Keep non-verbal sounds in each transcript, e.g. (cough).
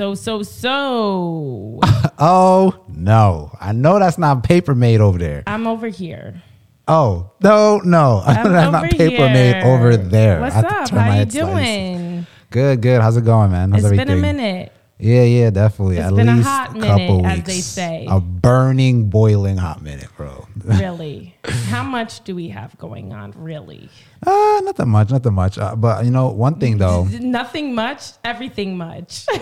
So so so. (laughs) Oh no, I know that's not paper made over there. I'm over here. Oh no, no, (laughs) I'm that's not paper made over there. What's I have to up? How you doing? Good, good. How's it going, man? How's It's everything? been a minute. Yeah, yeah, definitely. It's At been a least hot a couple minute, as weeks. they say. A burning, boiling hot minute, bro. (laughs) Really? How much do we have going on? Really? uh, not that much, not that much. Uh, but you know, one thing though. Nothing much. Everything much. (laughs)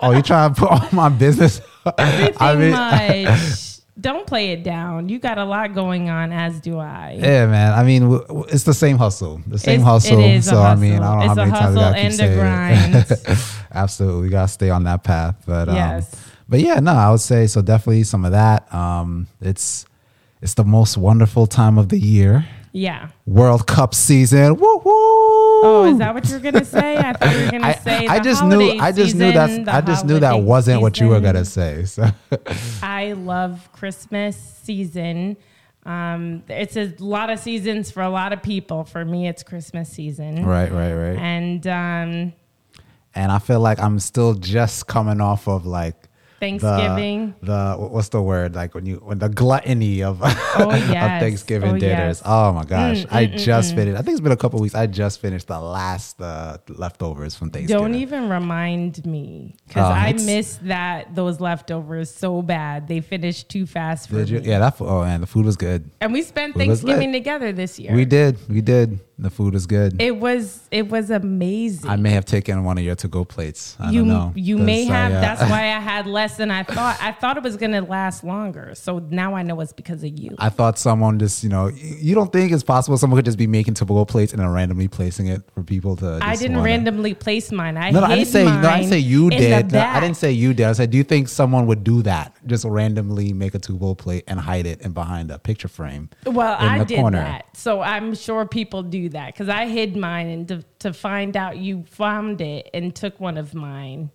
oh, you trying to put all my business? Everything (laughs) I mean, much. Don't play it down. You got a lot going on, as do I. yeah, man. I mean, w- w- it's the same hustle, the same It's- hustle. it is a so I mean, I don't know how many times I hustle keep saying it. Absolutely, we gotta stay on that path. But um, Yes. but yeah, no, I would say so. Definitely some of that. Um, it's it's the most wonderful time of the year. Yeah. World Cup season. Woo woo. Oh, is that what you were gonna say? I thought you were gonna (laughs) I, say. I just knew I just knew season, that's the I just knew that wasn't what you were gonna say. So (laughs) I love Christmas season. Um, it's a lot of seasons for a lot of people. For me, it's Christmas season. right, right, right. And um, And I feel like I'm still just coming off of like Thanksgiving. the what's the word like when you when the gluttony of, (laughs) Oh, of. Thanksgiving Oh, dinners. yes. Oh my gosh, Mm, I mm, mm, just mm. finished. I think it's been a couple weeks. I just finished the last uh, leftovers from Thanksgiving. Don't even remind me because Oh, I it's- missed that those leftovers so bad. They finished too fast for Did you? me. Yeah, that. Oh man, the food was good. And we spent Food. Thanksgiving together this year. We did. We did. The food was good. It was it was amazing. I may have taken one of your to-go plates. I you don't know. you may I, have. uh, That's why (laughs) I had less than I thought. I thought it was gonna last longer. So now I know it's because of you. I thought someone just, you know, you don't think it's possible someone could just be making to-go plates and then randomly placing it for people to. I didn't wanna- randomly place mine. I No, no, I didn't say. No, I didn't say you did. No, I didn't say you did. I said, do you think someone would do that? Just randomly make a to-go plate and hide it in behind a picture frame. Well, in I the did corner. that, so I'm sure people do that because I hid mine and to, to find out you found it and took one of mine.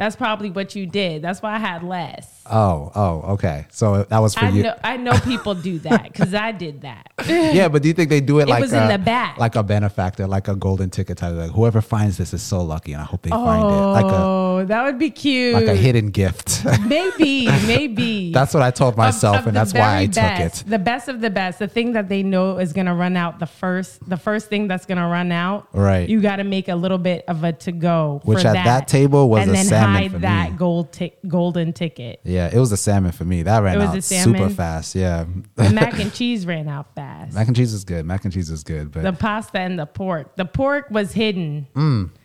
That's probably what you did. That's why I had less. Oh, oh, okay. So that was for I you. know I know people do that because I did that. (laughs) yeah, but do you think they do it, It like was a, in the back. like a benefactor, like a golden ticket type? Like whoever finds this is so lucky, and I hope they find it, like Oh, that would be cute. like a hidden gift. (laughs) Maybe, maybe. That's what I told myself, of and that's why I very took it. The best of the best. The thing that they know is going to run out the first, the first thing that's going to run out. Right. You got to make a little bit of a to go. Which at that table was and a then for that me. gold ti- golden ticket. Yeah, it was the salmon for me. That ran out super fast. Yeah, The (laughs) mac and cheese ran out fast. mac and cheese is good. Mac and cheese is good, but the pasta and the pork. The pork was hidden.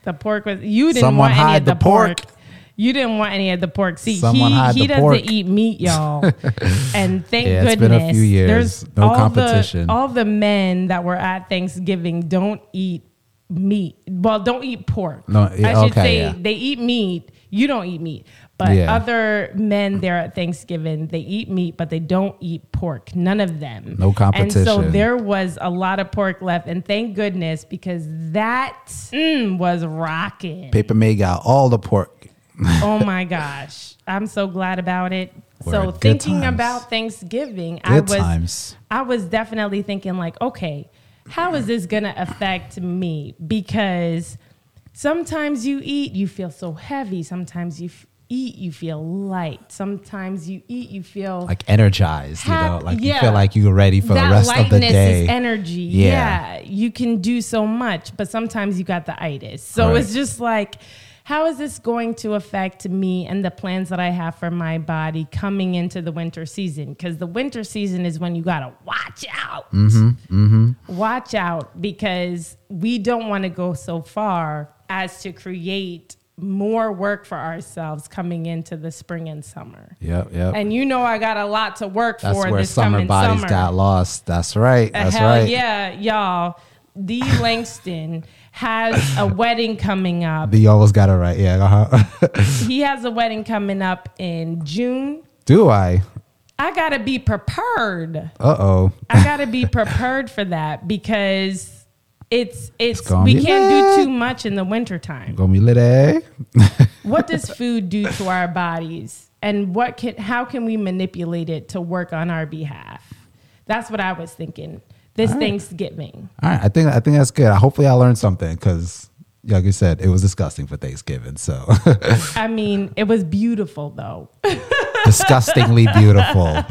The pork was. You didn't Mm. Someone want any of the, the pork. pork. You didn't want any of the pork. See, Someone he, he doesn't pork. eat meat, (laughs) y'all. and thank Yeah, it's goodness. been a few years. There's No all competition. The, all the men that were at Thanksgiving don't eat meat. Well, don't eat pork. No, I should okay, say yeah. they eat meat. You don't eat meat. But Yeah. other men there at Thanksgiving, they eat meat, but they don't eat pork. None of them. No competition. And so there was a lot of pork left, and thank goodness because that mm, was rocking. Paper May got all the pork. oh (laughs) my gosh, I'm so glad about it. So Good thinking times. about Thanksgiving, I was times. I was definitely thinking like, okay, how is this gonna affect me? Because sometimes you eat, you feel so heavy. Sometimes you f- eat, you feel light. Sometimes you eat, you feel Like energized, you know, like you feel like you're ready for the rest of the lightness day. is energy. Yeah. Yeah. you can do so much, but sometimes you got the itis. So Right. it's just like, how is this going to affect me and the plans that I have for my body coming into the winter season? Because the winter season is when you gotta watch out. Mm-hmm, Watch out because we don't want to go so far as to create more work for ourselves coming into the spring and summer. Yep, yep. And you know I got a lot to work That's for where this summer coming bodies summer. got lost. That's right. Uh, That's Hell right. yeah, y'all. D. (laughs) Langston has a wedding coming up. The always got it right. Yeah. Uh-huh. (laughs) He has a wedding coming up in June. Do I? I gotta be prepared. Uh oh. I gotta be prepared for that because it's it's, gonna we can't lit. do too much in the wintertime. Gonna be lit, eh? (laughs) What does food do to our bodies? And what can how can we manipulate it to work on our behalf? That's what I was thinking. This Thanksgiving. All right. I think I think that's good. Hopefully, I learned something because like you said, it was disgusting for Thanksgiving. So I mean, it was beautiful though. (laughs) disgustingly beautiful. (laughs)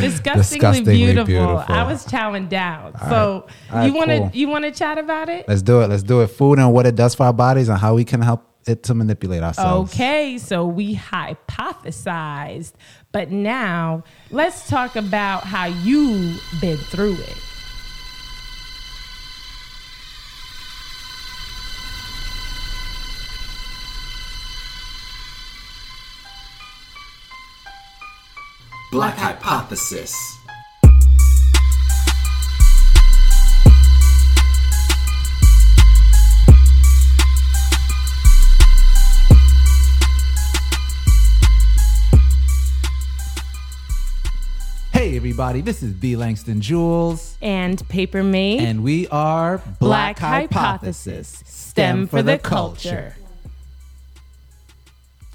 Disgustingly, Disgustingly beautiful. beautiful. I was chowing down. so All right, you want to cool. you want to chat about it? Let's do it. Let's do it. Food and what it does for our bodies and how we can help it to manipulate ourselves. Okay, so we hypothesized, but now let's talk about how you've been through it. Black Hypothesis. Hey everybody, this is B Langston Jules. And Paper Me, And we are Black Hypothesis, STEM for the culture.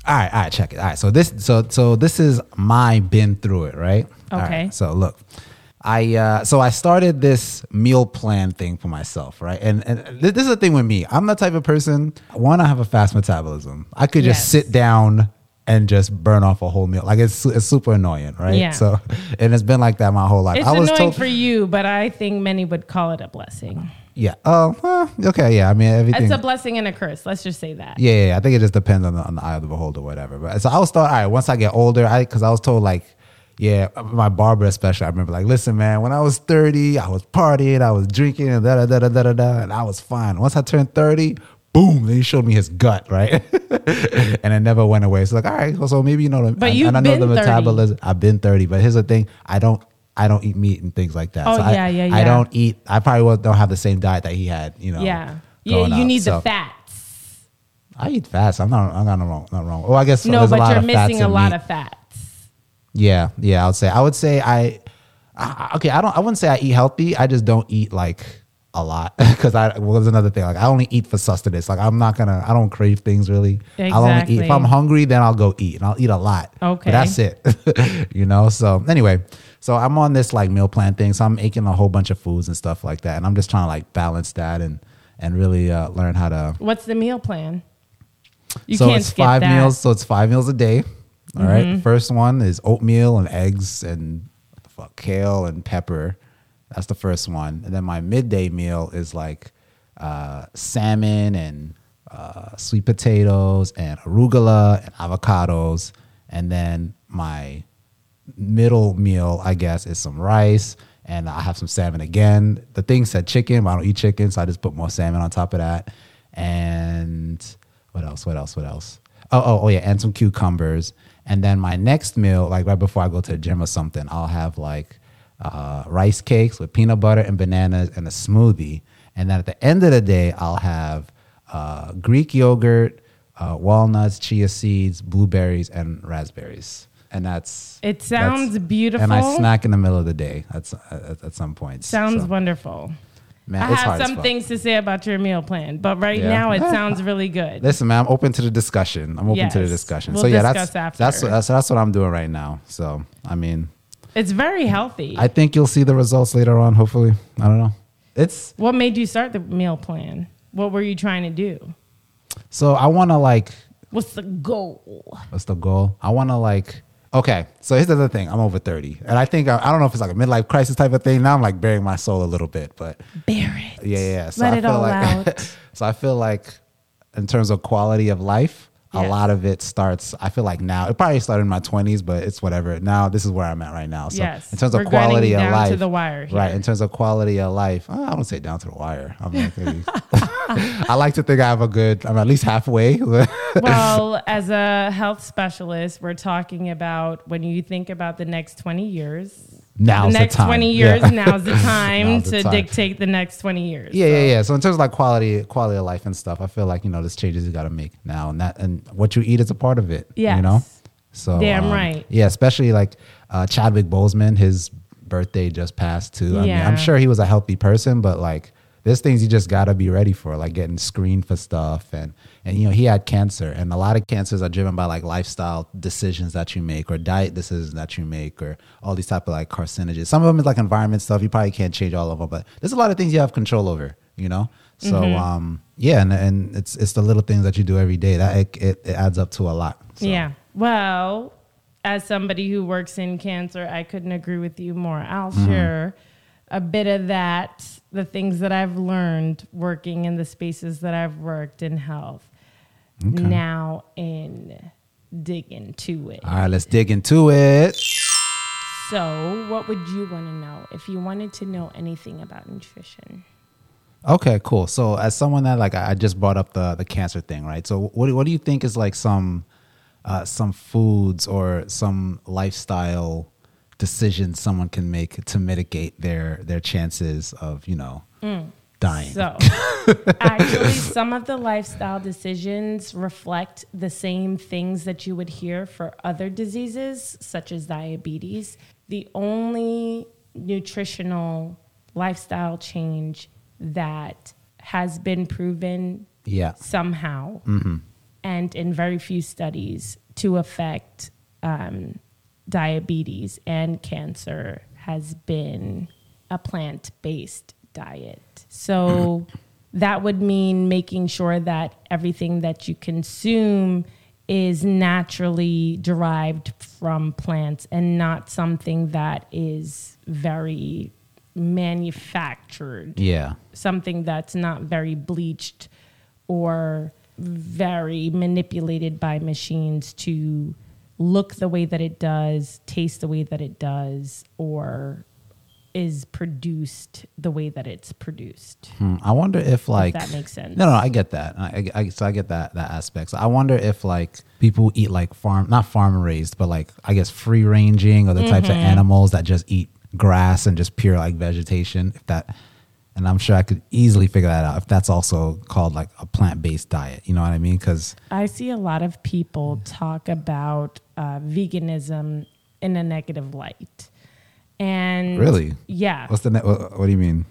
All right, all right, check it. All right, so this, so so this is my been through it, right? Okay. right, so look, I uh, so I started this meal plan thing for myself, right? And and this is the thing with me. I'm the type of person. One, I have a fast metabolism. I could just Yes. sit down and just burn off a whole meal. Like it's it's super annoying, right? Yeah. So, (laughs) and it's been like that my whole life. it's I was annoying told, for you, but I think many would call it a blessing. Yeah. Oh, well, okay, yeah. I mean, everything. It's a blessing and a curse. Let's just say that. Yeah, yeah, yeah. I think it just depends on the, on the eye of the beholder, whatever. But so I was thought, all right, once I get older, I because I was told like, yeah, my barber especially. I remember like, listen, man, when I was thirty, I was partying, I was drinking, and da da da da da da, and I was fine. Once I turned thirty, boom, then he showed me his gut, right, (laughs) and it never went away. So like, all right, so maybe you know, the, But and, you've and I know the been 30. metabolism. I've been thirty, but here's the thing, I don't. I don't eat meat and things like that. Oh, so I, yeah, yeah, I don't eat. I probably don't have the same diet that he had. You know. Yeah. Yeah, you up. need the fats. I eat fats. I'm not. I'm not wrong. Not wrong. Oh, I guess No, there's a but you're missing a lot meat. of fats. Yeah, yeah. I would say. I would say I. I okay. I don't. I wouldn't say I eat healthy. I just don't eat like a lot (laughs) because I. Well, there's another thing. Like I only eat for sustenance. Like I'm not gonna. I don't crave things really. I'll only eat if I'm hungry. Then I'll go eat and I'll eat a lot. Okay. But that's it. (laughs) you know. So anyway. So I'm on this like meal plan thing. So I'm making a whole bunch of foods and stuff like that, and I'm just trying to like balance that and and really uh, learn how to What's the meal plan? You so can't it's skip five that. Mm-hmm. meals. So it's five meals a day. All right. First one is oatmeal and eggs and fuck, kale and pepper. That's the first one. And then my midday meal is like uh, salmon and uh, sweet potatoes and arugula and avocados. And then my middle meal, I guess, is some rice and I have some salmon again. The thing said chicken, but I don't eat chicken, so I just put more salmon on top of that. And what else? What else? What else? Oh, oh, oh yeah, and some cucumbers. And then my next meal, like right before I go to the gym or something, I'll have like uh, rice cakes with peanut butter and bananas and a smoothie. And then at the end of the day, I'll have uh, Greek yogurt, uh, walnuts, chia seeds, blueberries, and raspberries. And that's It sounds that's- beautiful. And I snack in the middle of the day. That's uh, at, at some point. Sounds So, wonderful. man, I have some things to say about your meal plan, but right Yeah. now it (laughs) sounds really good. Listen, man, I'm open to the discussion. I'm open to the discussion. We'll so yeah, that's after. that's that's that's what I'm doing right now. So I mean, It's very healthy. I think you'll see the results later on. Hopefully, I don't know. It's what made you start the meal plan? What were you trying to do? so I want to like. What's the goal? What's the goal? I want to like. Okay, so here's the other thing. I'm over 30, and I think I, I don't know if it's like a midlife crisis type of thing. Now I'm like burying my soul a little bit, but Bear it. Yeah, yeah. So Let I it feel all like, out. (laughs) so I feel like, in terms of quality of life, a lot of it starts. I feel like now it probably started in my twenties, but it's whatever. Now this is where I'm at right now. So Yes. in terms We're of quality of down life, to the wire right? In terms of quality of life, I don't say down to the wire. I'm like, (laughs) I like to think I have a good. I'm at least halfway. (laughs) well, as a health specialist, we're talking about when you think about the next 20 years. Now's the the next time. 20 years, Yeah. now's the (laughs) time Now's the to time. dictate the next 20 years. Yeah, So, yeah, yeah. So in terms of like quality, quality of life and stuff, I feel like you know there's changes you got to make now, and that and what you eat is a part of it. Yeah, you know. So Damn um, right. Yeah, especially like uh, Chadwick Boseman, his birthday just passed too. I mean, Yeah. I'm sure he was a healthy person, but like there's things you just gotta be ready for, like getting screened for stuff, and and you know he had cancer, and a lot of cancers are driven by like lifestyle decisions that you make or diet decisions that you make or all these type of like carcinogens. Some of them is like environment stuff. You probably can't change all of them, but there's a lot of things you have control over, you know. So um, yeah, and, and it's it's the little things that you do every day that it, it, it adds up to a lot. So, Yeah. Well, as somebody who works in cancer, I couldn't agree with you more. I'll Mm-hmm. share a bit of that, the things that I've learned working in the spaces that I've worked in health. Now in dig into it. All right, let's dig into it. So, what would you want to know if you wanted to know anything about nutrition? Okay, cool. So as someone that like I I just brought up the the cancer thing, right? So what what do you think is like some uh, some foods or some lifestyle decisions someone can make to mitigate their their chances of you know dying? So, (laughs) actually, some of the lifestyle decisions reflect the same things that you would hear for other diseases, such as diabetes. The only nutritional lifestyle change that has been proven yeah, somehow and in very few studies to affect um, diabetes and cancer has been a plant based diet. So (clears throat) that would mean making sure that everything that you consume is naturally derived from plants and not something that is very manufactured yeah, something that's not very bleached or very manipulated by machines to look the way that it does, taste the way that it does, or is produced the way that it's produced. Hmm, I wonder if like that makes sense. No, no, I get that. I, I, so I get that that aspect. So I wonder if like people eat like farm, not farm raised, but like I guess free ranging or the types of Mm-hmm. animals that just eat grass and just pure like vegetation. If that, and I'm sure I could easily figure that out. If that's also called like a plant based diet, you know what I mean? Because I see a lot of people talk about uh, veganism in a negative light. And Really? yeah. what's the ne- what, what do you mean?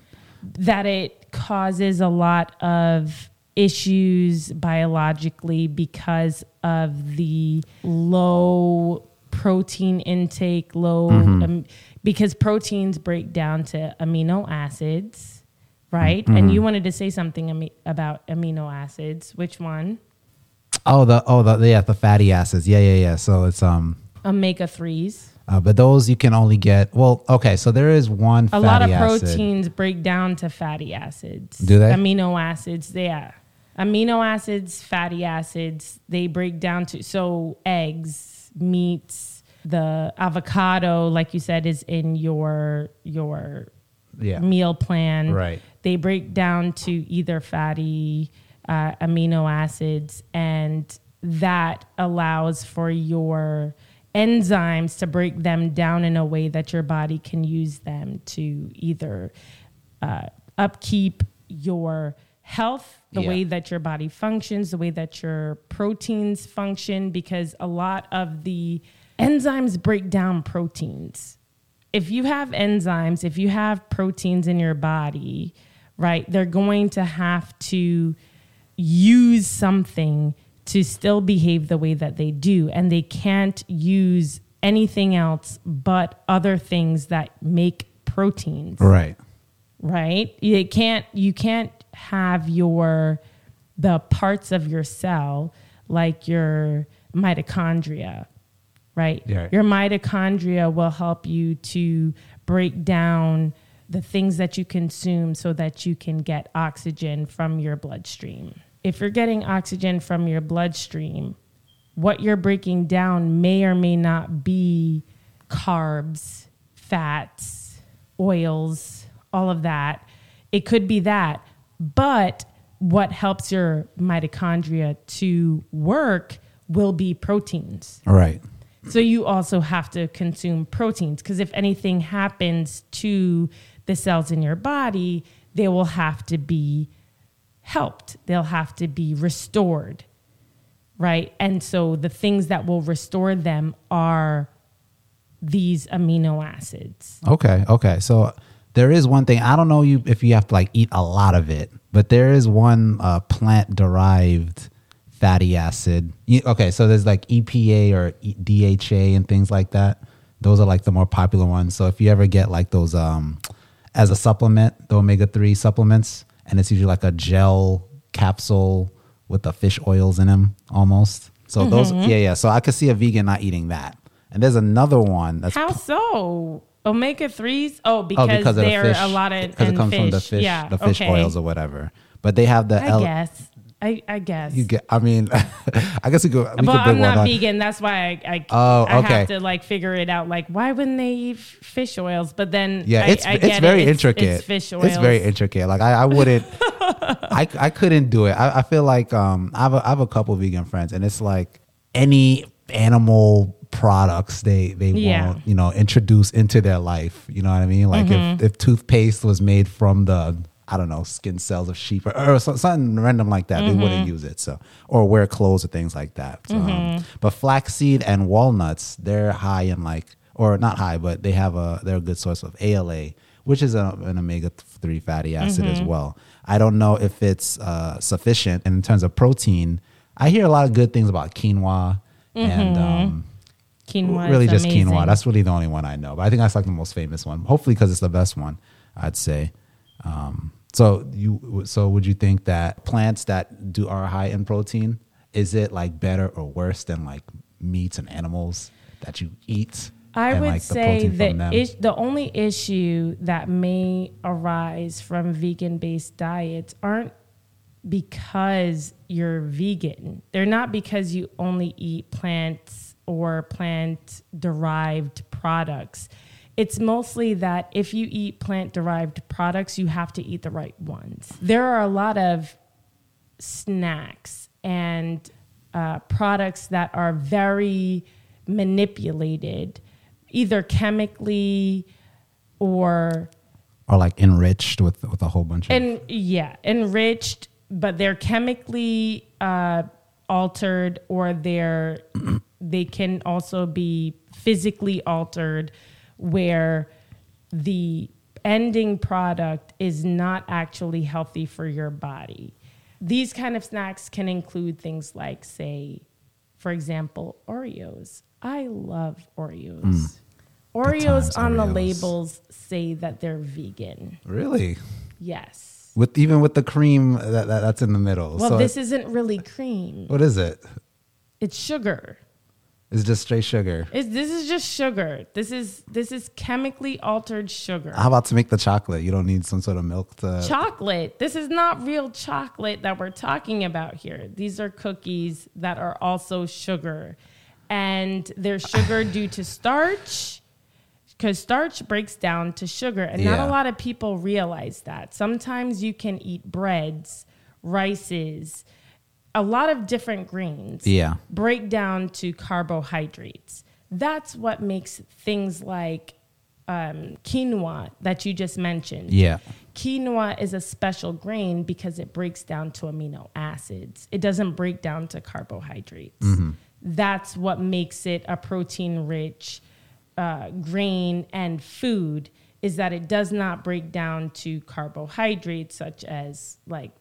that it causes a lot of issues biologically because of the low protein intake, low um, because proteins break down to amino acids, right? And you wanted to say something ami- about amino acids. Which one? Oh, the oh the yeah the fatty acids. Yeah, yeah, yeah. So it's um. Omega threes. Uh, but those you can only get well. Okay, so there is one. A lot of acid. proteins break down to fatty acids. Do they? Amino acids, yeah. Amino acids, fatty acids, they break down to so eggs, meats, the avocado, like you said, is in your your Yeah. meal plan. Right. They break down to either fatty uh, amino acids, and that allows for your enzymes to break them down in a way that your body can use them to either uh, upkeep your health, the Yeah. way that your body functions, the way that your proteins function, because a lot of the enzymes break down proteins. If you have enzymes, if you have proteins in your body, right, they're going to have to use something to still behave the way that they do. And they can't use anything else but other things that make proteins Right. right you can't you can't have your the parts of your cell like your mitochondria right Yeah. your mitochondria will help you to break down the things that you consume so that you can get oxygen from your bloodstream if you're getting oxygen from your bloodstream what you're breaking down may or may not be carbs, fats, oils, all of that. It could be that. But what helps your mitochondria to work will be proteins. Right. So you also have to consume proteins because if anything happens to the cells in your body, they will have to be helped. They'll have to be restored. Right? And so the things that will restore them are these amino acids. Okay. Okay. So there is one thing. I don't know you if you have to like eat a lot of it, but there is one uh, plant derived fatty acid. Okay. So there's like EPA or DHA and things like that. Those are like the more popular ones. So if you ever get like those um as a supplement, the omega three supplements, and it's usually like a gel capsule with the fish oils in them almost. So those, Mm-hmm. yeah, yeah. So I could see a vegan not eating that. And there's another one that's How so? Omega threes? Oh, because, oh because they're fish a lot of because it comes from the fish. fish, yeah, the fish okay. oils or whatever. But they have the I L- guess. I, I guess. You get. I mean, (laughs) I guess we could. We but could I'm not vegan. That's why I I, Oh, I okay. have to like figure it out. Like, why wouldn't they eat fish oils? But then Yeah, I, it's I it's very it. intricate. It's, fish oils. It's very intricate. Like I, I wouldn't. (laughs) I I couldn't do it. I, I feel like um I have a, I have a couple vegan friends, and it's like any animal products they they Yeah. won't you know introduce into their life. You know what I mean? Like Mm-hmm. if if toothpaste was made from the I don't know skin cells of sheep or, or something random like that, they Mm-hmm. wouldn't use it. So or wear clothes or things like that. So, um, Mm-hmm. but flaxseed and walnuts, they're high in like or not high, but they have a they're a good source of ALA, which is a, an omega three fatty acid Mm-hmm. as well. I don't know if it's uh, sufficient and in terms of protein. I hear a lot of good things about quinoa and um, Quinoa really is just amazing. quinoa. That's really the only one I know. But I think that's like the most famous one. Hopefully, because it's the best one, I'd say. Um, so you so would you think that plants that do are high in protein is it like better or worse than like meats and animals that you eat? I would like, say that is, the only issue that may arise from vegan based diets aren't because you're vegan. They're not because you only eat plants or plant derived products. It's mostly that if you eat plant derived products, you have to eat the right ones. There are a lot of snacks and uh, products that are very manipulated, either chemically or or like enriched with with a whole bunch of and yeah, enriched, but they're chemically uh, altered, or they're they can also be physically altered, where the ending product is not actually healthy for your body. These kind of snacks can include things like, say, for example, Oreos. I love Oreos. Mm. Oreos times, on the Oreos. labels say that they're vegan. really Yes. with even with the cream that, that that's in the middle. Well, so this isn't really cream. what is it? It's sugar. It's just straight sugar. It's, this is just sugar. This is this is chemically altered sugar. How about to make the chocolate? You don't need some sort of milk to. chocolate. This is not real chocolate that we're talking about here. These are cookies that are also sugar. And they're sugar (sighs) due to starch because starch breaks down to sugar. And not a lot of people realize that. Sometimes you can eat breads, rices, a lot of different grains Yeah. break down to carbohydrates. That's what makes things like um, quinoa that you just mentioned. Yeah. Quinoa is a special grain because it breaks down to amino acids. It doesn't break down to carbohydrates. That's what makes it a protein rich uh, grain and food is that it does not break down to carbohydrates such as like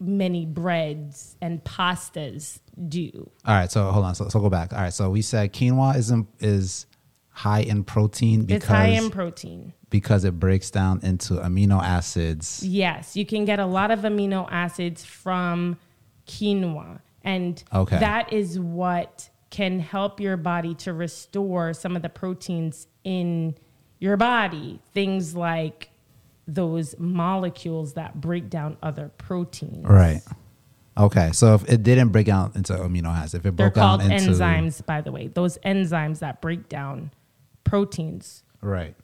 many breads and pastas do. All right. So hold on. So, so go back. All right. So we said quinoa is in, is high in protein because it's high in protein. because it breaks down into amino acids. Yes, you can get a lot of amino acids from quinoa. And Okay. that is what can help your body to restore some of the proteins in your body. Things like those molecules that break down other proteins. Right. Okay. So if it didn't break down into amino acids, if it They're broke down called into enzymes, by the way. Those enzymes that break down proteins. right.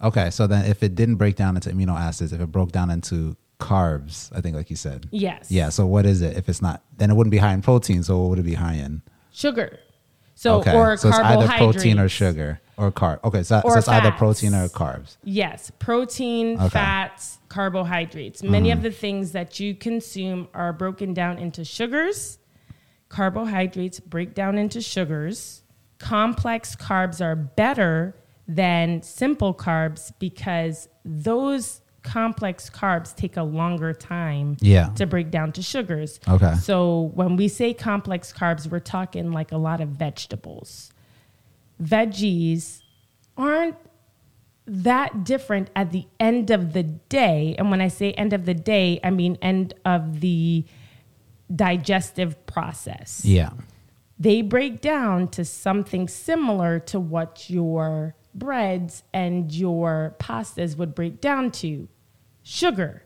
Okay. So then if it didn't break down into amino acids, if it broke down into carbs, I think like you said. Yes. Yeah. So what is it? If it's not, then it wouldn't be high in protein. So what would it be high in? Sugar. So okay. or so it's either protein or sugar or carb. Okay. So, so Or it's either protein or carbs. Yes, protein, Okay. fats, carbohydrates. Many of mm-hmm. the things that you consume are broken down into sugars. Carbohydrates break down into sugars. Complex carbs are better than simple carbs because those complex carbs take a longer time Yeah. to break down to sugars. Okay. So when we say complex carbs, we're talking like a lot of vegetables. Veggies aren't that different at the end of the day. And when I say end of the day, I mean end of the digestive process. Yeah. They break down to something similar to what your breads and your pastas would break down to sugar.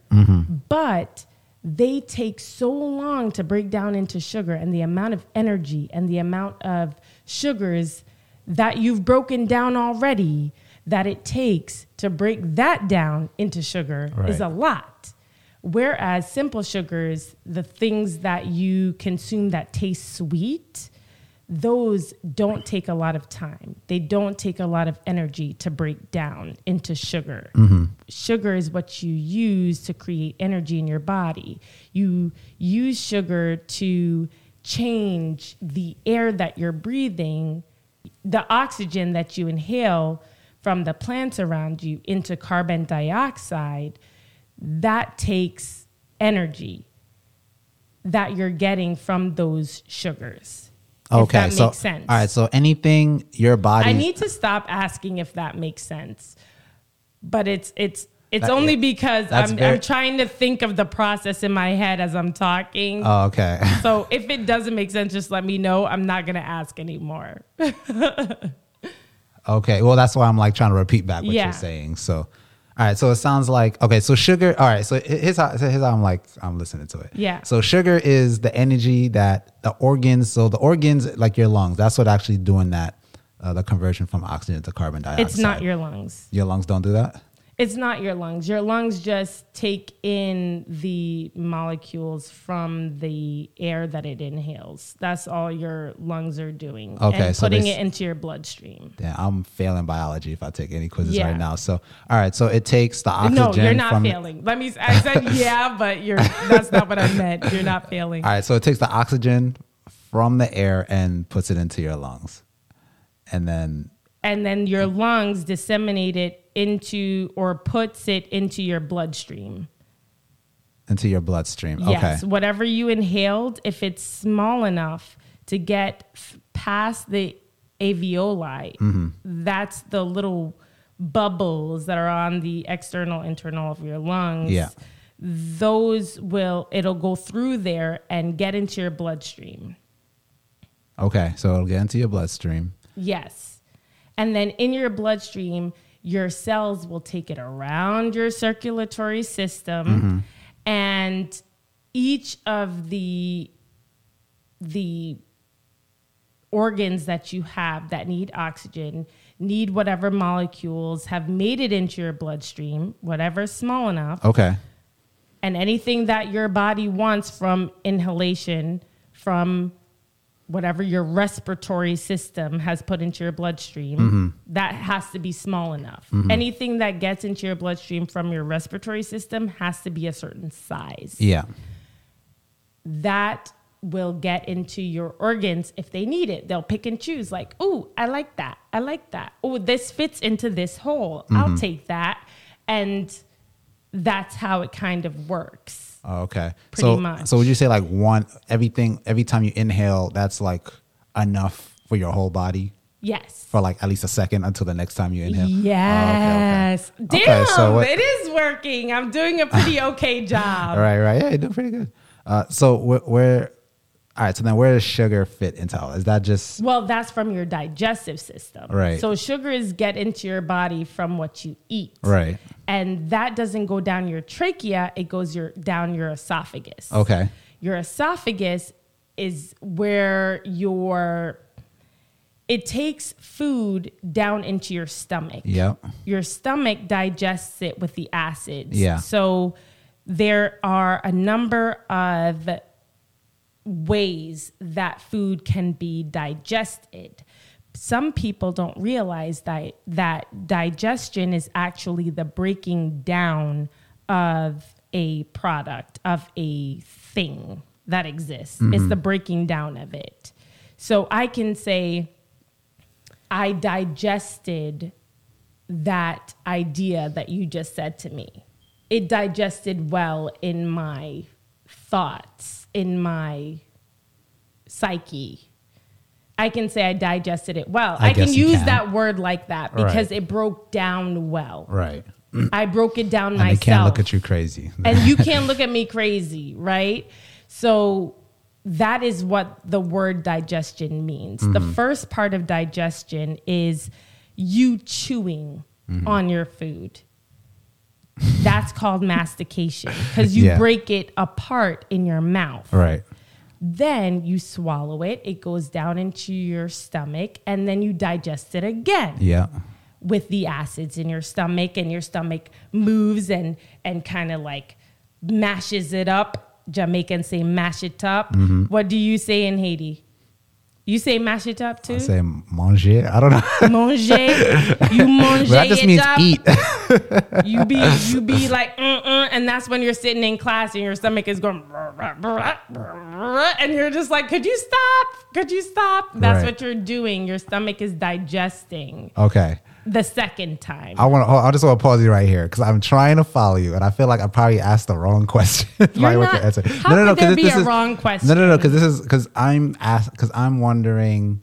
But they take so long to break down into sugar, and the amount of energy and the amount of sugars that you've broken down already that it takes to break that down into sugar is a lot. Whereas simple sugars, the things that you consume that taste sweet, those don't take a lot of time. They don't take a lot of energy to break down into sugar. Mm-hmm. Sugar is what you use to create energy in your body. You use sugar to change the air that you're breathing, the oxygen that you inhale from the plants around you into carbon dioxide. That takes energy that you're getting from those sugars. If Okay. that so makes sense. all right. So anything your body. I need to stop asking if that makes sense. But it's it's it's That- only yeah. because I'm very- I'm trying to think of the process in my head as I'm talking. oh, okay. (laughs) so if it doesn't make sense, just let me know. I'm not gonna ask anymore. (laughs) Okay. Well, that's why I'm like trying to repeat back what Yeah. you're saying. So, all right. So it sounds like okay. So sugar. All right. So here's how, so here's how I'm like I'm listening to it. Yeah. So sugar is the energy that the organs. So the organs, like your lungs, that's what actually doing that. Uh, the conversion from oxygen to carbon dioxide. It's not your lungs. your lungs don't do that. It's not your lungs. Your lungs just take in the molecules from the air that it inhales. That's all your lungs are doing. Okay, and so putting it into your bloodstream. Yeah, I'm failing biology if I take any quizzes Yeah. right now. So, all right. So it takes the oxygen. No, you're not failing. Let me. I said (laughs) yeah, but you're. That's not what I meant. You're not failing. All right. So it takes the oxygen from the air and puts it into your lungs, and then And then your lungs disseminate it into or puts it into your bloodstream. into your bloodstream. Yes, Okay. whatever you inhaled, if it's small enough to get f- past the alveoli, Mm-hmm. that's the little bubbles that are on the external internal of your lungs. Yeah. Those will it'll go through there and get into your bloodstream. Okay. So it'll get into your bloodstream. Yes. And then in your bloodstream, your cells will take it around your circulatory system mm-hmm. and each of the the organs that you have that need oxygen need whatever molecules have made it into your bloodstream, whatever small enough Okay. and anything that your body wants from inhalation from whatever your respiratory system has put into your bloodstream that has to be small enough anything that gets into your bloodstream from your respiratory system has to be a certain size Yeah. that will get into your organs if they need it. They'll pick and choose, like, oh, I like that. I like that. Oh, this fits into this hole. Mm-hmm. I'll take that. And that's how it kind of works. Oh, okay. Pretty so, much. So would you say like one everything every time you inhale, that's like enough for your whole body Yes. for like at least a second until the next time you inhale? Yes. Oh, okay. Damn, Okay, so what- it is working. I'm doing a pretty (laughs) okay job. Right. Right. Yeah, you're doing pretty good. Uh, so where, where? All right. So then, where does sugar fit into all? Is that just Well, that's from your digestive system. Right. So sugars get into your body from what you eat. right? and that doesn't go down your trachea it goes your down your esophagus Okay. your esophagus is where your it takes food down into your stomach Yep. your stomach digests it with the acids Yeah. so there are a number of ways that food can be digested. Some people don't realize that that digestion is actually the breaking down of a product of a thing that exists. It's mm-hmm. the breaking down of it. So I can say I digested that idea that you just said to me. It digested well in my thoughts, in my psyche. I can say I digested it well. I I, can use can. that word like that because Right. it broke down well. Right. I broke it down And myself. they can't look at you crazy. and you (laughs) can't look at me crazy, right? So that is what the word digestion means. The Mm-hmm. first part of digestion is you chewing Mm-hmm. on your food. That's called mastication because you Yeah. break it apart in your mouth. right. Then you swallow it, it goes down into your stomach, and then you digest it again Yeah. with the acids in your stomach and your stomach moves and and kind of like mashes it up jamaicans say mash it up Mm-hmm. what do you say in haiti you say mash it up too I say manger. I don't know. manger you manger (laughs) but that just means up. eat. (laughs) you be you be (laughs) like Mm-mm, and that's when you're sitting in class and your stomach is going and you're just like could you stop could you stop that's Right. what you're doing your stomach is digesting okay. The second time I want to. Oh, I just want to pause you right here because I'm trying to follow you, and I feel like I probably asked the wrong (laughs) question. You're what not- your answer- how could there 'cause be this a is- wrong No, question? no, no. no. Because this is because I'm ask because I'm wondering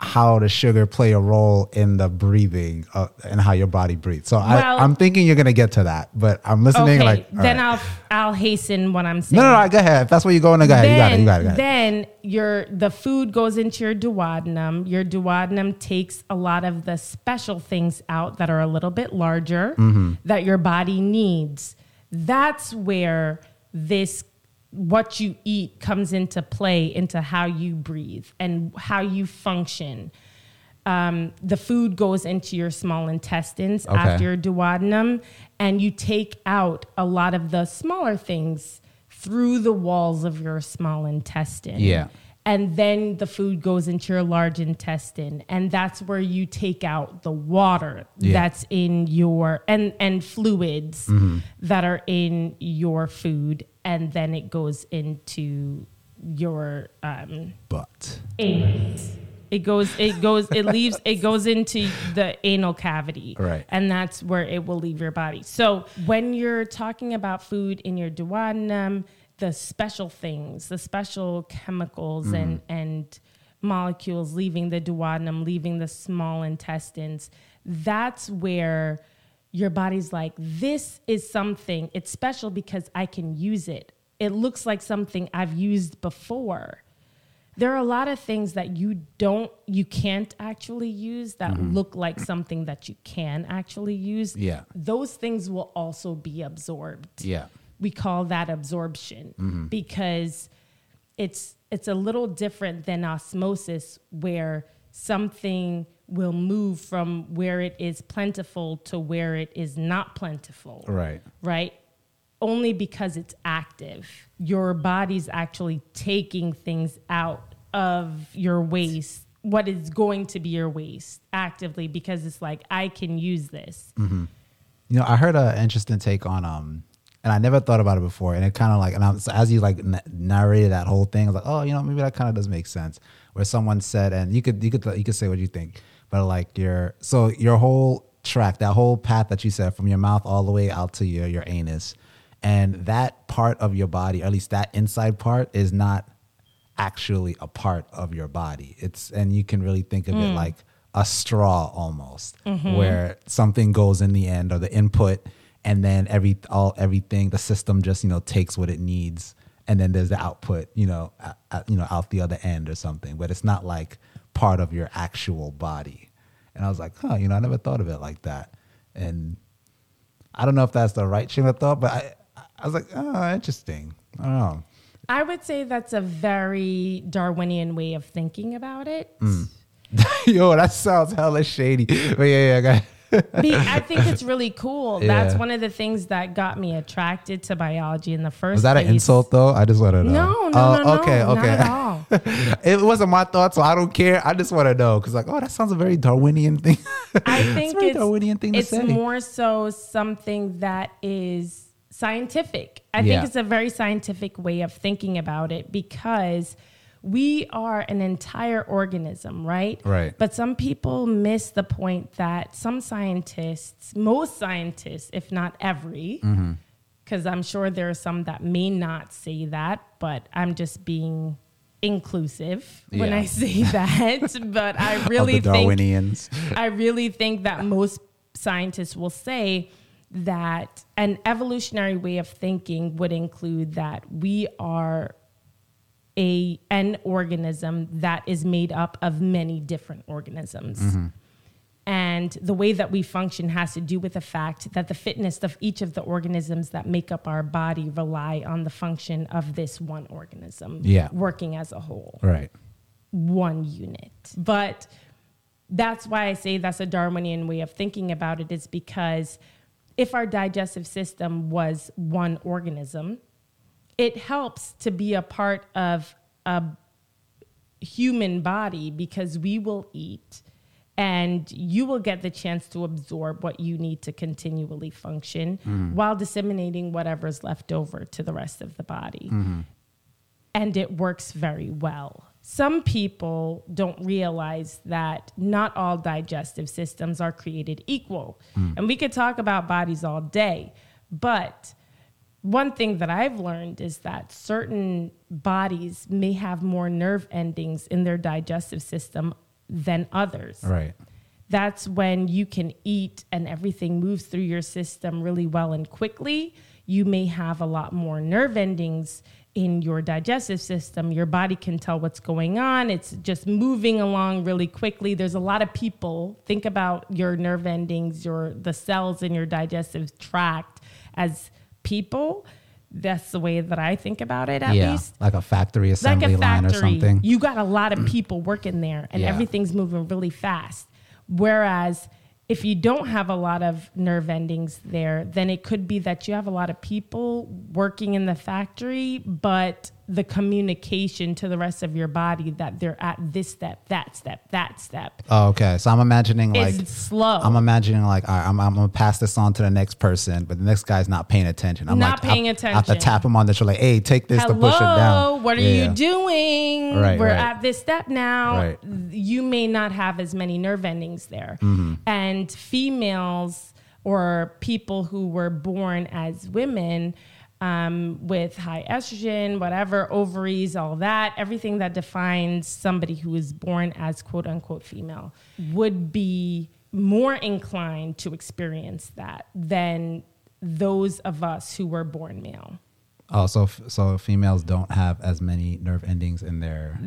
how the sugar play a role in the breathing uh, and how your body breathes. So Well- I, I'm thinking you're gonna get to that, but I'm listening. Okay, like, then right. I'll I'll hasten what I'm saying. No, no, no. Go ahead. If that's where you're going, then go ahead. Then, you got it. You got it. You got it. then your the food goes into your duodenum. Your duodenum takes a lot of the special things out that are a little bit larger Mm-hmm. that your body needs. That's where this what you eat comes into play into how you breathe and how you function. Um, the food goes into your small intestines Okay. after your duodenum, and you take out a lot of the smaller things through the walls of your small intestine. Yeah. And then the food goes into your large intestine, and that's where you take out the water Yeah. that's in your and and fluids Mm-hmm. that are in your food, and then it goes into your um, But anus. It goes, it goes, it (laughs) leaves, it goes into the anal cavity. Right. And that's where it will leave your body. So when you're talking about food in your duodenum, the special things, the special chemicals and, and molecules leaving the duodenum, leaving the small intestines, that's where your body's like, this is something, it's special because I can use it. It looks like something I've used before. There are a lot of things that you don't you can't actually use that mm-hmm. look like something that you can actually use. Yeah. those things will also be absorbed. Yeah, we call that absorption mm-hmm. because it's it's a little different than osmosis where something will move from where it is plentiful to where it is not plentiful right. right? Only because it's active. Your body's actually taking things out of your waste, what is going to be your waste actively, because it's like, I can use this. You know, I heard an interesting take on um, and I never thought about it before, and it kind of like, and I'm, so as you like n- narrated that whole thing, I was like, oh, you know, maybe that kind of does make sense. Where someone said, and you could you could you could say what you think, but like your so your whole track, that whole path that you said from your mouth all the way out to your your anus, and that part of your body, or at least that inside part, is not actually a part of your body. It's and you can really think of it hmm. like a straw almost, mm-hmm. where something goes in the end or the input, and then every all everything the system just you know takes what it needs, and then there's the output, you know, you know out the other end or something. But it's not like part of your actual body. And I was like, huh, you know, I never thought of it like that, and I don't know if that's the right train of thought, but I I was like, oh, interesting. I don't know. I would say that's a very Darwinian way of thinking about it. Mm. (laughs) Yo, that sounds hella shady. But yeah, yeah, go ahead. (laughs) Be- I think it's really cool. (laughs) That's one of the things that got me attracted to biology in the first Was that an insult though? I just want to know. No, no, Oh, no, no, okay, not okay. at (laughs) all. it wasn't my thought, so I don't care. I just want to know because, like, oh, that sounds a very Darwinian thing. I It's a think very it's, Darwinian thing to it's say. more so something that is scientific. I Yeah. think it's a very scientific way of thinking about it because we are an entire organism, right? Right. But some people miss the point that some scientists, most scientists, if not every, Mm-hmm. because I'm sure there are some that may not say that, but I'm just being inclusive when I say (laughs) that, but I really think. I really think that most scientists will say that an evolutionary way of thinking would include that we are a an organism that is made up of many different organisms. Mm-hmm. And the way that we function has to do with the fact that the fitness of each of the organisms that make up our body rely on the function of this one organism Yeah. working as a whole Right. one unit. But that's why I say that's a Darwinian way of thinking about it, is because if our digestive system was one organism, it helps to be a part of a human body because we will eat and you will get the chance to absorb what you need to continually function mm-hmm. while disseminating whatever's left over to the rest of the body mm-hmm. and it works very well. Some people don't realize that not all digestive systems are created equal. Mm. And we could talk about bodies all day, but one thing that I've learned is that certain bodies may have more nerve endings in their digestive system than others Right. that's when you can eat and everything moves through your system really well and quickly. You may have a lot more nerve endings in your digestive system. Your body can tell what's going on. It's just moving along really quickly. There's a lot of people think about your nerve endings, your the cells in your digestive tract as people. That's the way that I think about it at yeah. least Like a factory like assembly a line or something. You got a lot of people working there and Yeah. everything's moving really fast. Whereas if you don't have a lot of nerve endings there, then it could be that you have a lot of people working in the factory, but the communication to the rest of your body that they're at this step, that step, that step oh, okay. So I'm imagining like slow. I'm imagining like right, I'm, I'm gonna pass this on to the next person, but the next guy's not paying attention. I'm Not like, paying I, I have to tap him on the shoulder, like, hey, take this Hello, to push it down. what are Yeah. you doing? Right, We're right. at this step now. Right. You may not have as many nerve endings there. Mm-hmm. And females or people who were born as women um, with high estrogen, whatever, ovaries, all that, everything that defines somebody who is born as quote unquote female would be more inclined to experience that than those of us who were born male. Oh, so f- so females don't have as many nerve endings in their.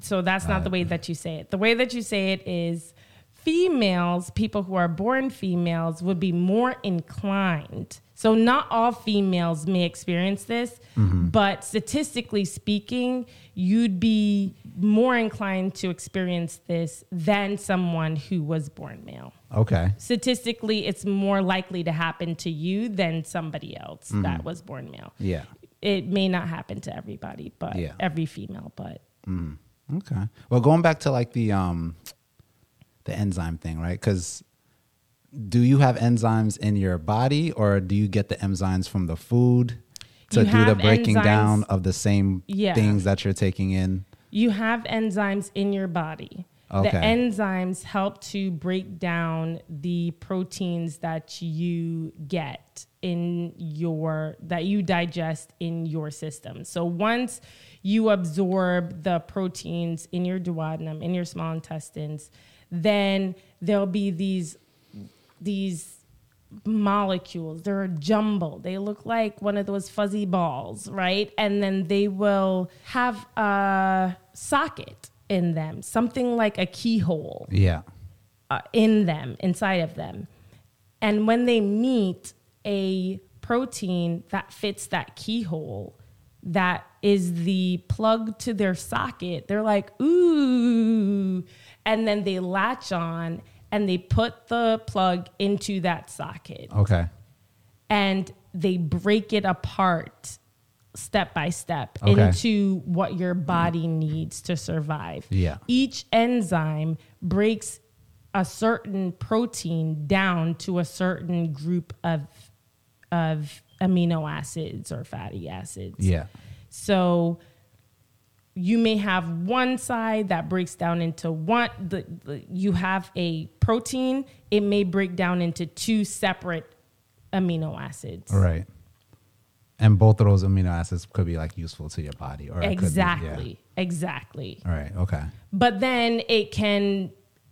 So that's not the way that you say it. The way that you say it is females, people who are born females, would be more inclined. So not all females may experience this, mm-hmm. but statistically speaking, you'd be more inclined to experience this than someone who was born male. Okay. Statistically, it's more likely to happen to you than somebody else that mm-hmm. was born male. Yeah. It may not happen to everybody, but Yeah. every female, but mm. Okay. Well, going back to like the um the enzyme thing, right? Because do you have enzymes in your body, or do you get the enzymes from the food to You do the breaking enzymes- down of the same Yeah. things that you're taking in? you have enzymes in your body. The enzymes help to break down the proteins that you get in your that you digest in your system. So once you absorb the proteins in your duodenum, in your small intestines, then there'll be these these molecules. They're a jumble. They look like one of those fuzzy balls, right? And then they will have a socket in them, something like a keyhole Yeah. uh, in them, inside of them. And when they meet a protein that fits that keyhole, that is the plug to their socket, they're like, ooh. And then they latch on and they put the plug into that socket Okay. and they break it apart step by step Okay. into what your body needs to survive. Yeah. Each enzyme breaks a certain protein down to a certain group of of amino acids or fatty acids. Yeah. So you may have one side that breaks down into one the, the you have a protein, it may break down into two separate amino acids Right. And both of those amino acids could be like useful to your body, or could be- yeah. exactly exactly All right. Okay. but then it can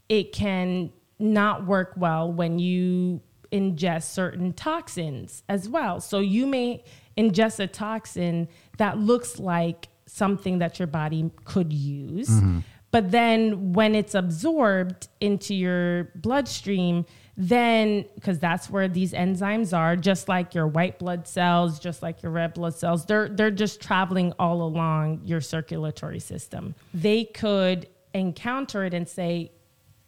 it can not work well when you ingest certain toxins as well so you may ingest a toxin that looks like something that your body could use. Mm-hmm. But then when it's absorbed into your bloodstream then because that's where these enzymes are just like your white blood cells just like your red blood cells they're they're just traveling all along your circulatory system. They could encounter it and say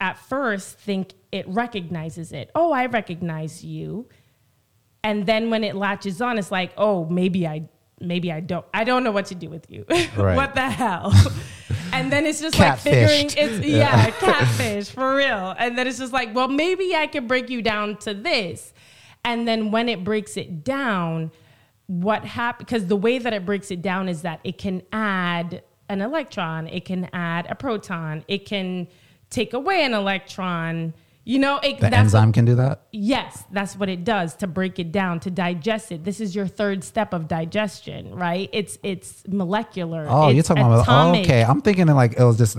at first think it recognizes it. Oh i recognize you. And then when it latches on it's like oh maybe i maybe i don't i don't know what to do with you. (laughs) Right. what the hell? (laughs) And then it's just like figuring it's yeah. catfish for real. And then it's just like well maybe i can break you down to this. And then when it breaks it down what happens because the way that it breaks it down is that it can add an electron it can add a proton it can take away an electron you know it, The that's enzyme can do that. Yes, that's what it does to break it down, to digest it. This is your third step of digestion, right? It's it's molecular. Oh, it's you're talking about. Oh, atomic. okay, I'm thinking like it was just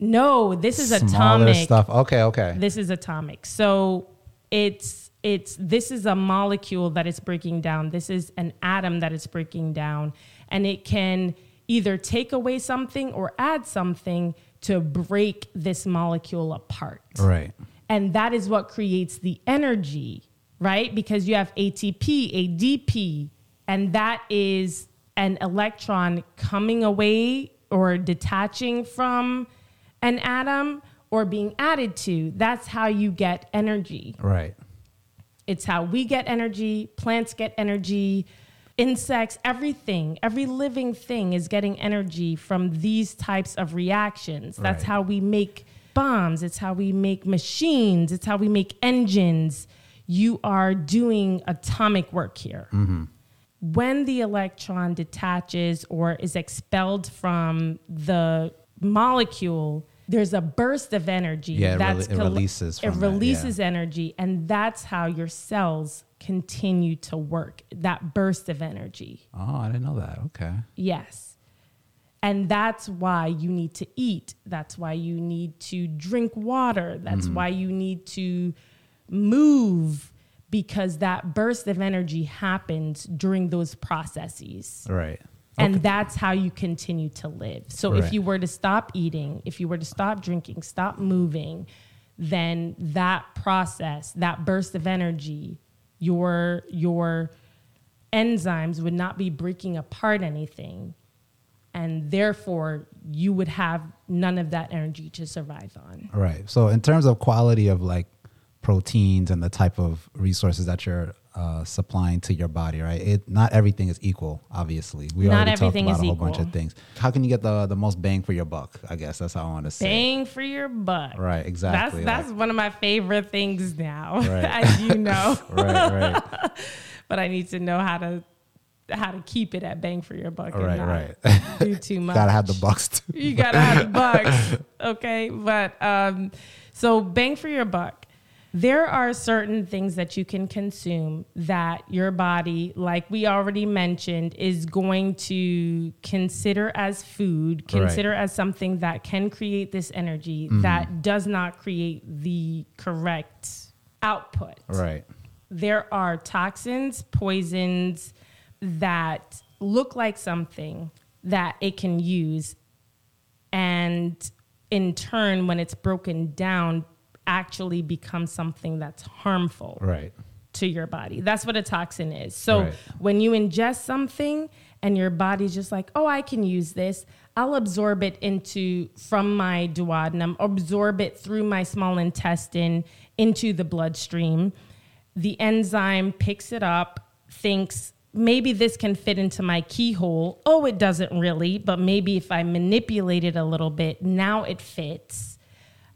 No, this is atomic. stuff. Okay. Okay. This is atomic. So it's it's this is a molecule that it's breaking down. This is an atom that it's breaking down, and it can either take away something or add something to break this molecule apart. Right. And that is what creates the energy, right? Because you have ATP, ADP, and that is an electron coming away or detaching from an atom or being added to. That's how you get energy. Right. It's how we get energy, plants get energy, insects, everything, every living thing is getting energy from these types of reactions. That's Right. how we make bombs, it's how we make machines, it's how we make engines. You are doing atomic work here. Mm-hmm. When the electron detaches or is expelled from the molecule, there's a burst of energy Yeah, it that's it coll- releases it from that, yeah. releases energy and that's how your cells continue to work that burst of energy Oh, I didn't know that. Okay. yes and that's why you need to eat that's why you need to drink water that's Mm-hmm. why you need to move because that burst of energy happens during those processes Right. and that's how you continue to live. So if you were to stop eating, if you were to stop drinking, stop moving, then that process, that burst of energy, your your enzymes would not be breaking apart anything. And therefore, you would have none of that energy to survive on. Right. So in terms of quality of like proteins and the type of resources that you're uh, supplying to your body, right? It not everything is equal. Obviously, we Not already talked about a whole bunch of things. How can you get the the most bang for your buck? I guess that's how I want to say. Bang for your buck. Right. Exactly. That's that's one of my favorite things now, Right. (laughs) as you know. (laughs) right. Right. (laughs) but I need to know how to how to keep it at bang for your buck and Right. not Right. do too much. Gotta have the bucks too. you gotta have the bucks, okay? But um, so bang for your buck. There are certain things that you can consume that your body, like we already mentioned, is going to consider as food, Right. consider as something that can create this energy mm-hmm. that does not create the correct output Right. there are toxins, poisons that look like something that it can use. And in turn, when it's broken down, actually becomes something that's harmful Right. to your body. That's what a toxin is. So Right. when you ingest something and your body's just like, oh, I can use this, I'll absorb it into from my duodenum, absorb it through my small intestine into the bloodstream. The enzyme picks it up, thinks maybe this can fit into my keyhole. Oh, it doesn't really, but maybe if I manipulate it a little bit, now it fits.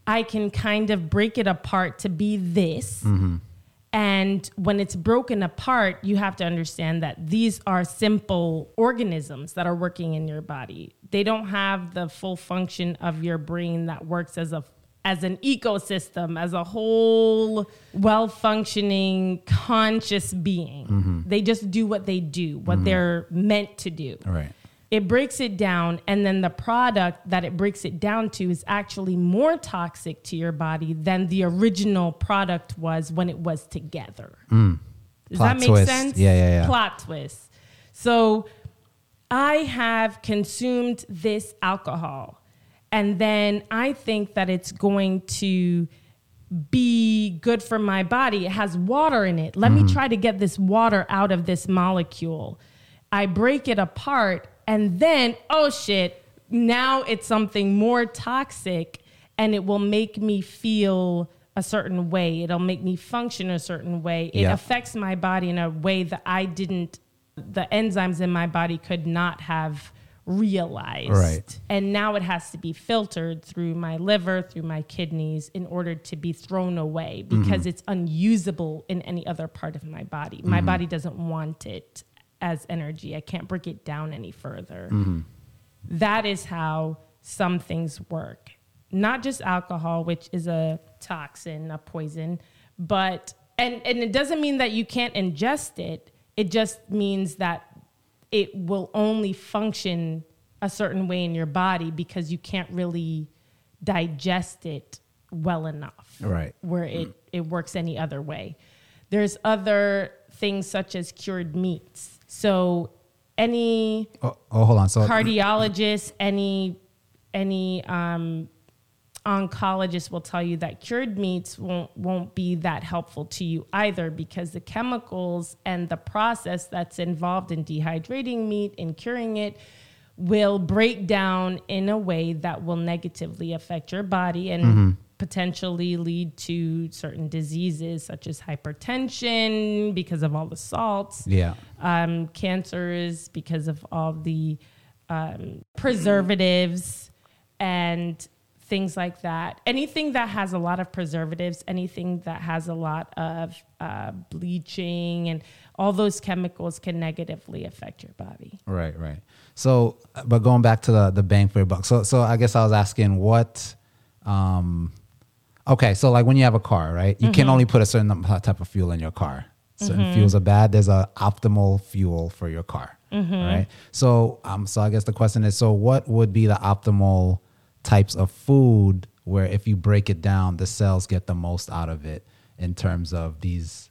I can kind of break it apart to be this. Mm-hmm. And when it's broken apart, you have to understand that these are simple organisms that are working in your body. They don't have the full function of your brain that works as a as an ecosystem, as a whole well functioning conscious being. Mm-hmm. They just do what they do, what mm-hmm. they're meant to do. Right. It breaks it down, and then the product that it breaks it down to is actually more toxic to your body than the original product was when it was together. Does Mm. Plot that make twist. sense? Yeah, yeah, yeah. Plot twist. So I have consumed this alcohol, and then I think that it's going to be good for my body. It has water in it. Let Mm-hmm. me try to get this water out of this molecule. I break it apart, and then, oh shit, now it's something more toxic, and it will make me feel a certain way. It'll make me function a certain way. It Yeah. affects my body in a way that I didn't, the enzymes in my body could not have realized. Right. And now it has to be filtered through my liver, through my kidneys, in order to be thrown away because mm-hmm. it's unusable in any other part of my body. My mm-hmm. body doesn't want it as energy. I can't break it down any further. Mm-hmm. That is how some things work. Not just alcohol, which is a toxin, a poison, but and and it doesn't mean that you can't ingest it. It just means that it will only function a certain way in your body because you can't really digest it well enough Right. where it, mm. it works any other way. There's other things such as cured meats. So any Oh, oh hold on. So cardiologist, any any um, oncologist will tell you that cured meats won't won't be that helpful to you either because the chemicals and the process that's involved in dehydrating meat and curing it will break down in a way that will negatively affect your body and potentially lead to certain diseases such as hypertension because of all the salts yeah. um, cancers because of all the um, preservatives and things like that. Anything that has a lot of preservatives, anything that has a lot of uh, bleaching and all those chemicals can negatively affect your body. Right, right. So, but going back to the the bang for your buck. So, so I guess I was asking what, um, okay. So, like when you have a car, right? You Mm-hmm. can only put a certain type of fuel in your car. Certain fuels are bad. There's an optimal fuel for your car, Mm-hmm. right? So, um, so I guess the question is, so what would be the optimal types of food where if you break it down, the cells get the most out of it in terms of these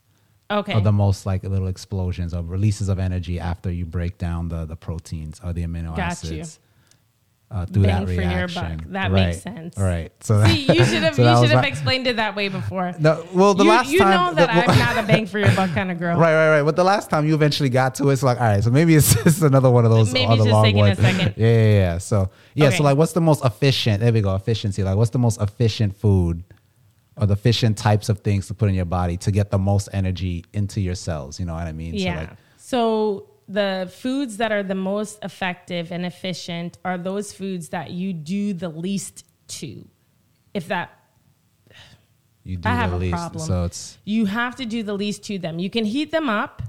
Okay. or the most like little explosions of releases of energy after you break down the the proteins or the amino Got acids uh, through Bang that for your reaction. buck. That right. makes sense. Right. So that, See, you should (laughs) have so you should have my- explained it that way before. No, well, the you last you time, know that the- I'm not a bang for your buck kind of (laughs) girl. Right, right, right. But the last time you eventually got to it, it's like, all right, so maybe it's (laughs) just another one of those Maybe other just long ones. second. Yeah, yeah, yeah. So yeah, Okay. so like, what's the most efficient? There we go, efficiency. Like, what's the most efficient food or the efficient types of things to put in your body to get the most energy into your cells? You know what I mean? Yeah. So like, So the foods that are the most effective and efficient are those foods that you do the least to. If that you do I the have a least. problem. So it's you have to do the least to them. You can heat them up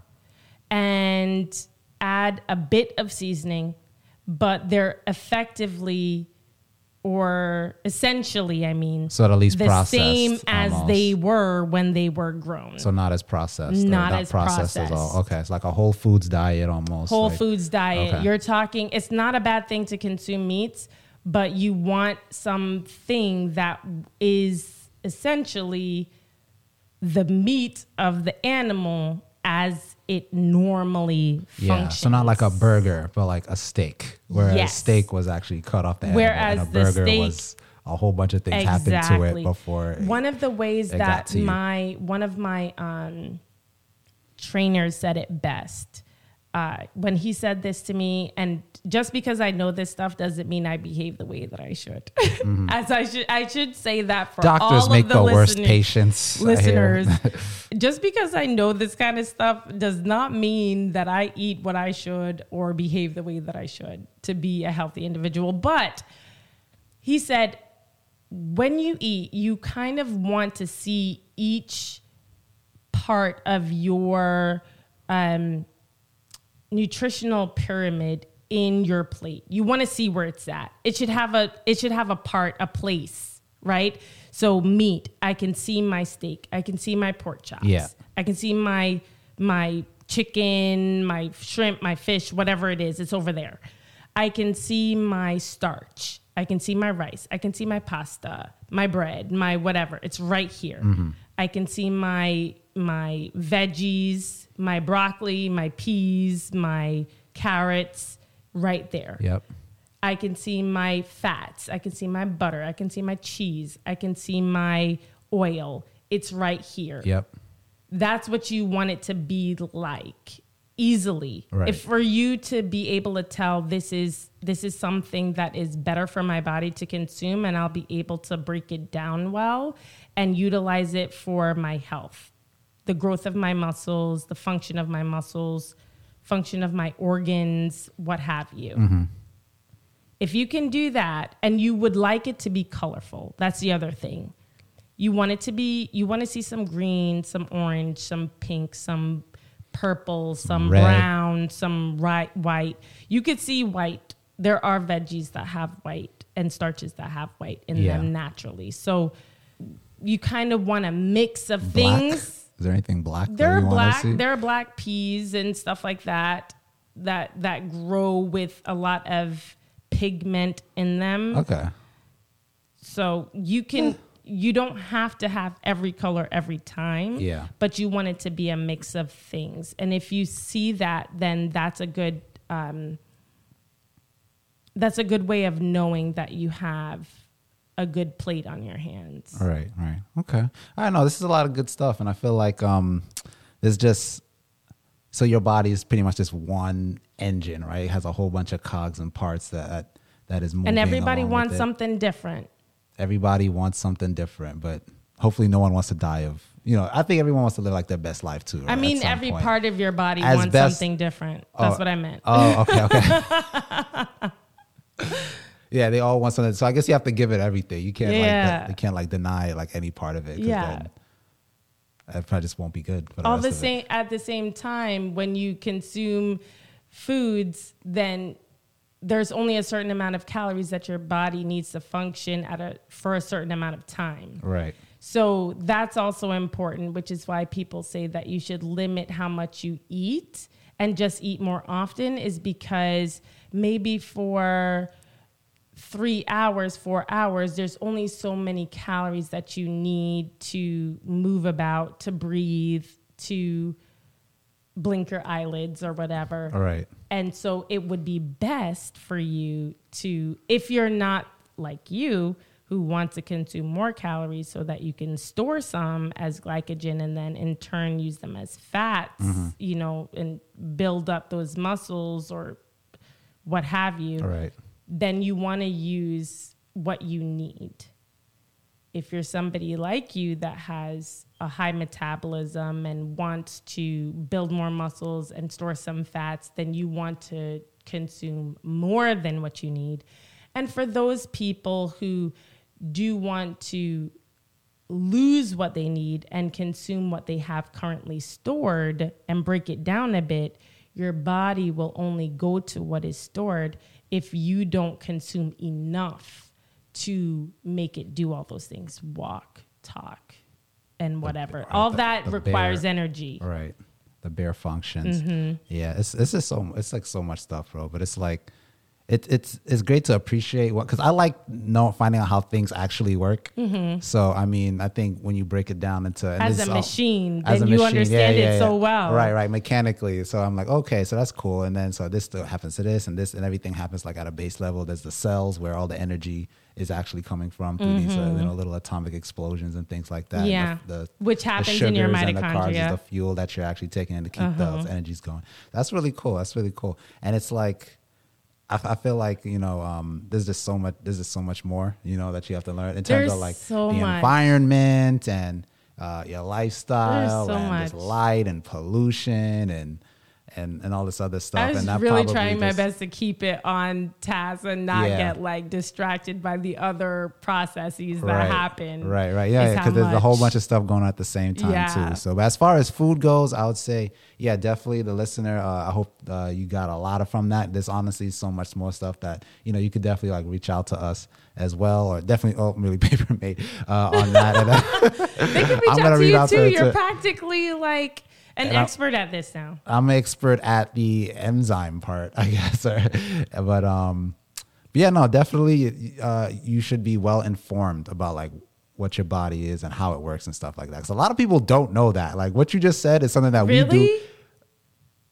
and add a bit of seasoning, but they're effectively or essentially, I mean, So the least the processed, same as almost. they were when they were grown. so not as processed. or Not as processed at all. Okay, it's like a whole foods diet almost. whole like- foods diet. okay. You're talking, it's not a bad thing to consume meats, but you want something that is essentially the meat of the animal as it normally Yeah, functions. so not like a burger, but like a steak, whereas Yes. steak was actually cut off the Whereas animal, and a burger steak- was a whole bunch of things happened to it before. it- One of the ways that my one of my um, trainers said it best uh, when he said this to me, and just because I know this stuff doesn't mean I behave the way that I should. (laughs) As I should, I should say that for Mm-hmm. Doctors all make of the, the, worst patients. Listeners. (laughs) just because I know this kind of stuff does not mean that I eat what I should or behave the way that I should to be a healthy individual. But he said, when you eat, you kind of want to see each part of your um, nutritional pyramid in your plate. You want to see where it's at. It should have a it should have a part, a place, right? So meat, I can see my steak, I can see my pork chops. Yeah. I can see my my chicken, my shrimp, my fish, whatever it is, it's over there. I can see my starch. I can see my rice. I can see my pasta, my bread, my whatever. It's right here. Mm-hmm. I can see my my veggies, my broccoli, my peas, my carrots right there. Yep. I can see my fats. I can see my butter. I can see my cheese. I can see my oil. It's right here. Yep. That's what you want it to be like easily. Right. If for you to be able to tell this is this is something that is better for my body to consume and I'll be able to break it down well and utilize it for my health. The growth of my muscles, the function of my muscles, function of my organs, what have you. Mm-hmm. If you can do that and you would like it to be colorful, that's the other thing. You want it to be, you want to see some green, some orange, some pink, some purple, some red. brown, some right, white. You could see white. There are veggies that have white and starches that have white in Yeah. them naturally. So you kind of want a mix of Black. things. Is there anything black? There are black. There are black peas and stuff like that that that grow with a lot of pigment in them. Okay. So you can you don't have to have every color every time. Yeah. But you want it to be a mix of things. And if you see that, then that's a good um, that's a good way of knowing that you have a good plate on your hands. All right, right. Okay. I know this is a lot of good stuff and I feel like um there's just so your body is pretty much just one engine, right? It has a whole bunch of cogs and parts that that is moving. And everybody wants something different. Everybody wants something different, but hopefully no one wants to die of you know, I think everyone wants to live like their best life too. I mean, every point. part of your body As wants best- something different. That's Oh, what I meant. Oh, okay, okay. (laughs) (laughs) yeah, they all want something. So I guess you have to give it everything. You can't Yeah. like you can't like deny like any part of it. Yeah. then That probably just won't be good. For the all the same at the same time when you consume foods then there's only a certain amount of calories that your body needs to function at a for a certain amount of time Right. so that's also important which is why people say that you should limit how much you eat and just eat more often is because maybe for three hours, four hours, there's only so many calories that you need to move about, to breathe, to blink your eyelids or whatever. All right. And so it would be best for you to, if you're not like you, who want to consume more calories so that you can store some as glycogen and then in turn use them as fats, mm-hmm. you know, and build up those muscles or what have you All right. Then you want to use what you need. If you're somebody like you that has a high metabolism and wants to build more muscles and store some fats, then you want to consume more than what you need. And for those people who do want to lose what they need and consume what they have currently stored and break it down a bit, your body will only go to what is stored if you don't consume enough to make it do all those things walk, talk, and whatever. uh, all the- that the requires bare- energy. All right. The bare functions. Mm-hmm. Yeah. It's it's just so it's like so much stuff, bro. But it's like it, it's it's great to appreciate what because I like know finding out how things actually work. So I mean, I think when you break it down into Mm-hmm. As a all- machine, as then a you machine, understand yeah, it yeah, so well. Right, right, mechanically. So I'm like, okay, so that's cool. And then so this still happens to this and this and everything happens like at a base level. There's the cells where all the energy is actually coming from through these uh, you know little atomic explosions and things like that. Mm-hmm. Yeah. the, the, Which the happens in your sugars and the carbs is mitochondria. Uh-huh. the fuel that you're actually taking in to keep those energies going. That's really cool. That's really cool. And it's like I, I feel like you know um, there's just so much there's just so much more you know that you have to learn in terms There's of like so the much. environment and uh, your lifestyle so and just light and pollution and and, and all this other stuff. I was and that really trying my best to keep it on task and not Yeah. get like distracted by the other processes that right, happen. Right, right. Yeah, because how there's a whole bunch of stuff going on at the same time Yeah. too. So but as far as food goes, I would say, yeah, definitely the listener. Uh, I hope uh, you got a lot of from that. There's honestly so much more stuff that you know you could definitely like reach out to us as well, or definitely oh really (laughs) paper mate uh, on that. Uh, They can (laughs) reach I'm out to read you out too. to- You're to- practically like an And expert at this now. I'm an expert at the enzyme part, (laughs) I guess. but um, but yeah, no, definitely, uh, you should be well informed about like what your body is and how it works and stuff like that. Because a lot of people don't know that. Like what you just said is something that we do.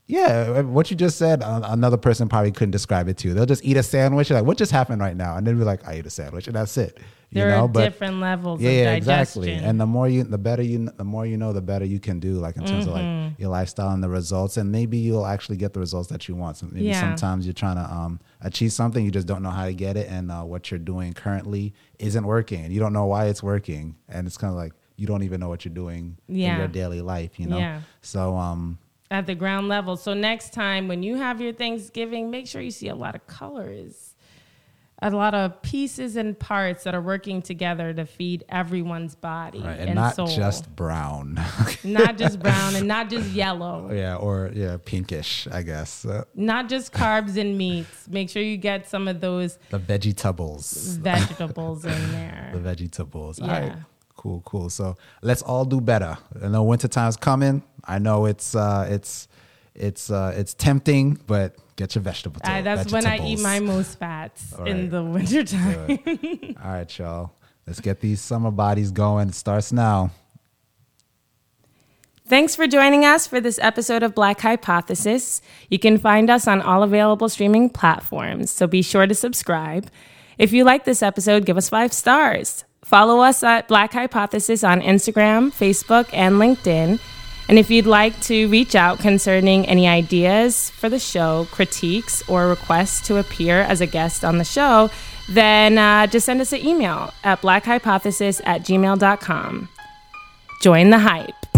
Yeah, what you just said, another person probably couldn't describe it to you. They'll just eat a sandwich, like what just happened right now, and then be like, I ate a sandwich, and that's it. You There know, are but different levels yeah, of yeah, exactly. And the more you, the better you, the more you know, the better you can do, like in terms of Mm-hmm. like your lifestyle and the results, and maybe you'll actually get the results that you want. So maybe Yeah. sometimes you're trying to um, achieve something, you just don't know how to get it, and uh, what you're doing currently isn't working, and you don't know why it's working, and it's kind of like you don't even know what you're doing in your daily life, you know. Yeah. So um, at the ground level. So next time when you have your Thanksgiving, make sure you see a lot of colors, a lot of pieces and parts that are working together to feed everyone's body right, and, and not soul. just brown. (laughs) not just (laughs) brown and not just yellow, yeah, or yeah, pinkish, I guess. Uh, not just carbs and meats. Make sure you get some of those the vegetables. (laughs) vegetables in there the vegetables. All Yeah. right. Cool, cool. So let's all do better. I know winter time's coming. I know it's uh it's it's uh it's tempting, but get your vegetable. Uh, that's when I eat my most fats All in the wintertime. All right, y'all. Let's get these summer bodies going. It starts now. Thanks for joining us for this episode of Black Hypothesis. You can find us on all available streaming platforms, so be sure to subscribe. If you like this episode, give us five stars. Follow us at Black Hypothesis on Instagram, Facebook, and LinkedIn. And if you'd like to reach out concerning any ideas for the show, critiques, or requests to appear as a guest on the show, then uh, just send us an email at blackhypothesis at gmail.com. Join the hype.